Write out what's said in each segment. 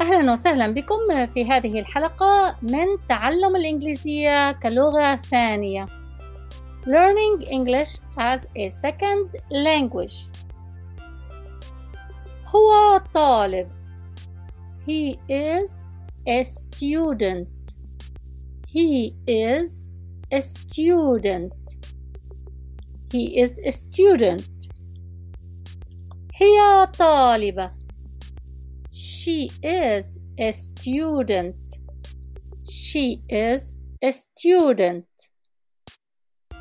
أهلا وسهلا بكم في هذه الحلقة من تعلم الإنجليزية كلغة ثانية Learning English as a Second Language هو طالب He is a student He is a student He is a student هي طالبة She is a student. She is a student.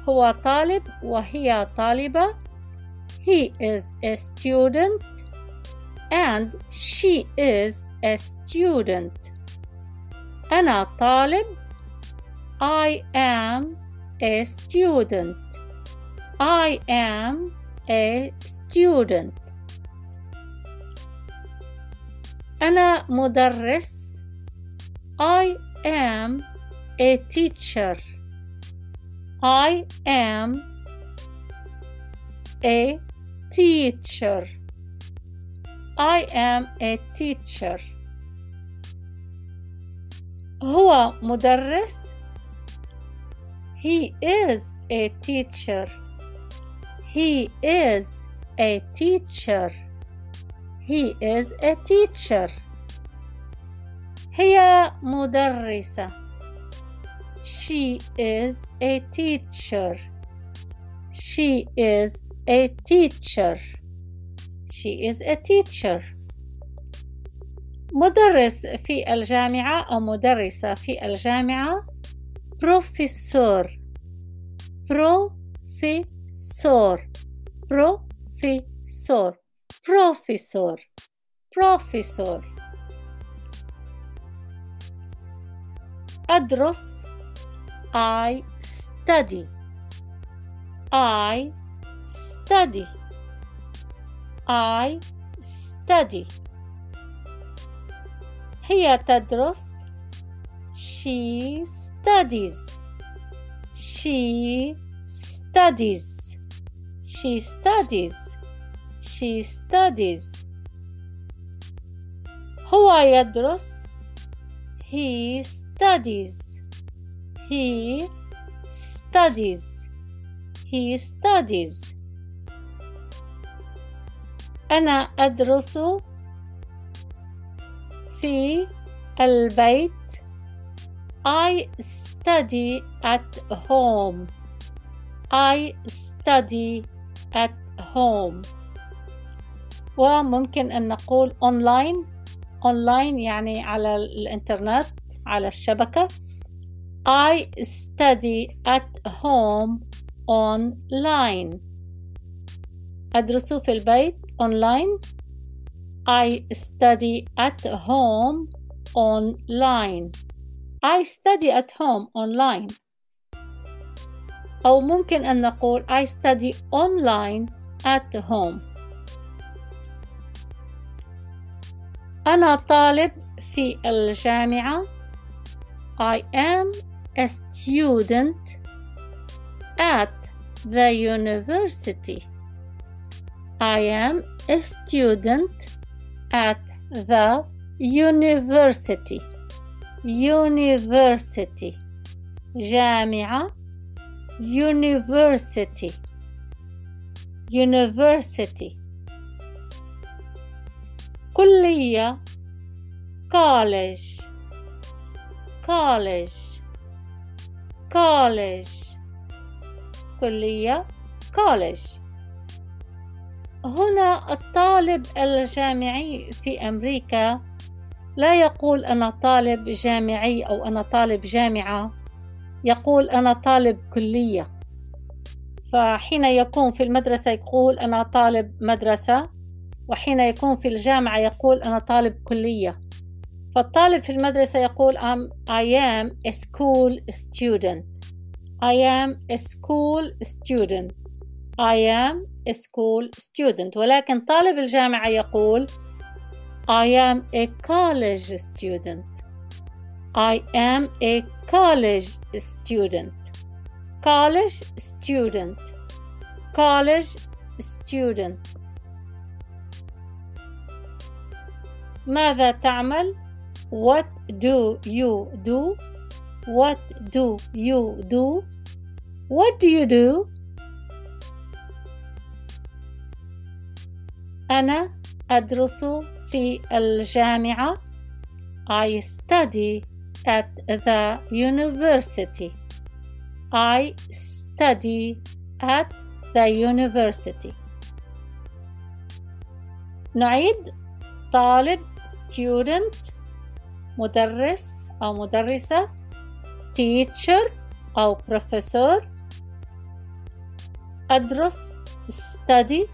هو طالب وهي طالبة. He is a student and she is a student. أنا طالب. I am a student. I am a student. أنا مدرس I am a teacher I am a teacher I am a teacher هو مدرس He is a teacher He is a teacher He is a teacher. هي مدرسة. She is a teacher. She is a teacher. She is a teacher. مدرس في الجامعة أو مدرسة في الجامعة بروفيسور بروفيسور بروفيسور professor professor أدرس I study I study I study هي تدرس She studies She studies She studies she studies هو يدرس he studies he studies he studies أنا أدرس في البيت I study at home I study at home وممكن أن نقول أونلاين أونلاين يعني على الإنترنت على الشبكة. I study at home online. أدرس في البيت أونلاين I study at home online. I study at home online. أو ممكن أن نقول I study online at home. أنا طالب في الجامعة I am a student at the university I am a student at the university university جامعة university university كلية. College. College. College. كلية. College. هنا الطالب الجامعي في أمريكا لا يقول أنا طالب جامعي أو أنا طالب جامعة. يقول أنا طالب كلية. فحين يكون في المدرسة يقول أنا طالب مدرسة. وحين يكون في الجامعة يقول أنا طالب كلية فالطالب في المدرسة يقول I'm, I am a school student I am a school student I am a school student ولكن طالب الجامعة يقول I am a college student I am a college student college student college student ماذا تعمل What do you do? What do you do? What do you do? أنا أدرس في الجامعة. I study at the university. I study at the university. نعيد طالب student مدرس أو مدرسة teacher أو professor أدرس study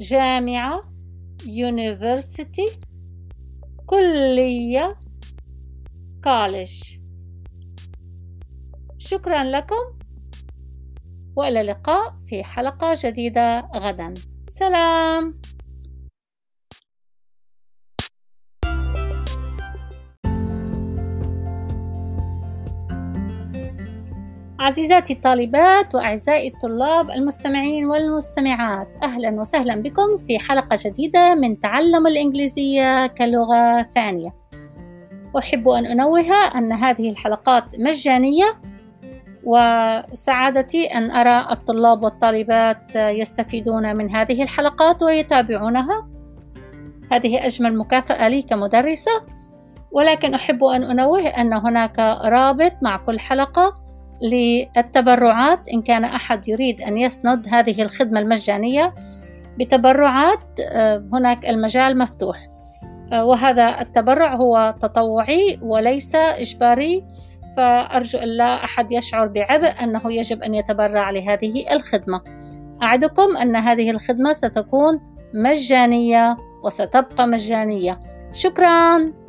جامعة university كلية college شكرا لكم وإلى اللقاء في حلقة جديدة. غدا. سلام. عزيزاتي الطالبات وأعزائي الطلاب المستمعين والمستمعات أهلا وسهلا بكم في حلقة جديدة من تعلم الإنجليزية كلغة ثانية. أحب أن أنوه أن هذه الحلقات مجانية وسعادتي أن أرى الطلاب والطالبات يستفيدون من هذه الحلقات ويتابعونها. هذه أجمل مكافأة لي كمدرسة ولكن أحب أن أنوه أن هناك رابط مع كل حلقة للتبرعات. إن كان أحد يريد أن يسند هذه الخدمة المجانية بتبرعات هناك المجال مفتوح. وهذا التبرع هو تطوعي وليس إجباري. فأرجو أن لا أحد يشعر بعبء أنه يجب أن يتبرع لهذه الخدمة. أعدكم أن هذه الخدمة ستكون مجانية وستبقى مجانية. شكراً.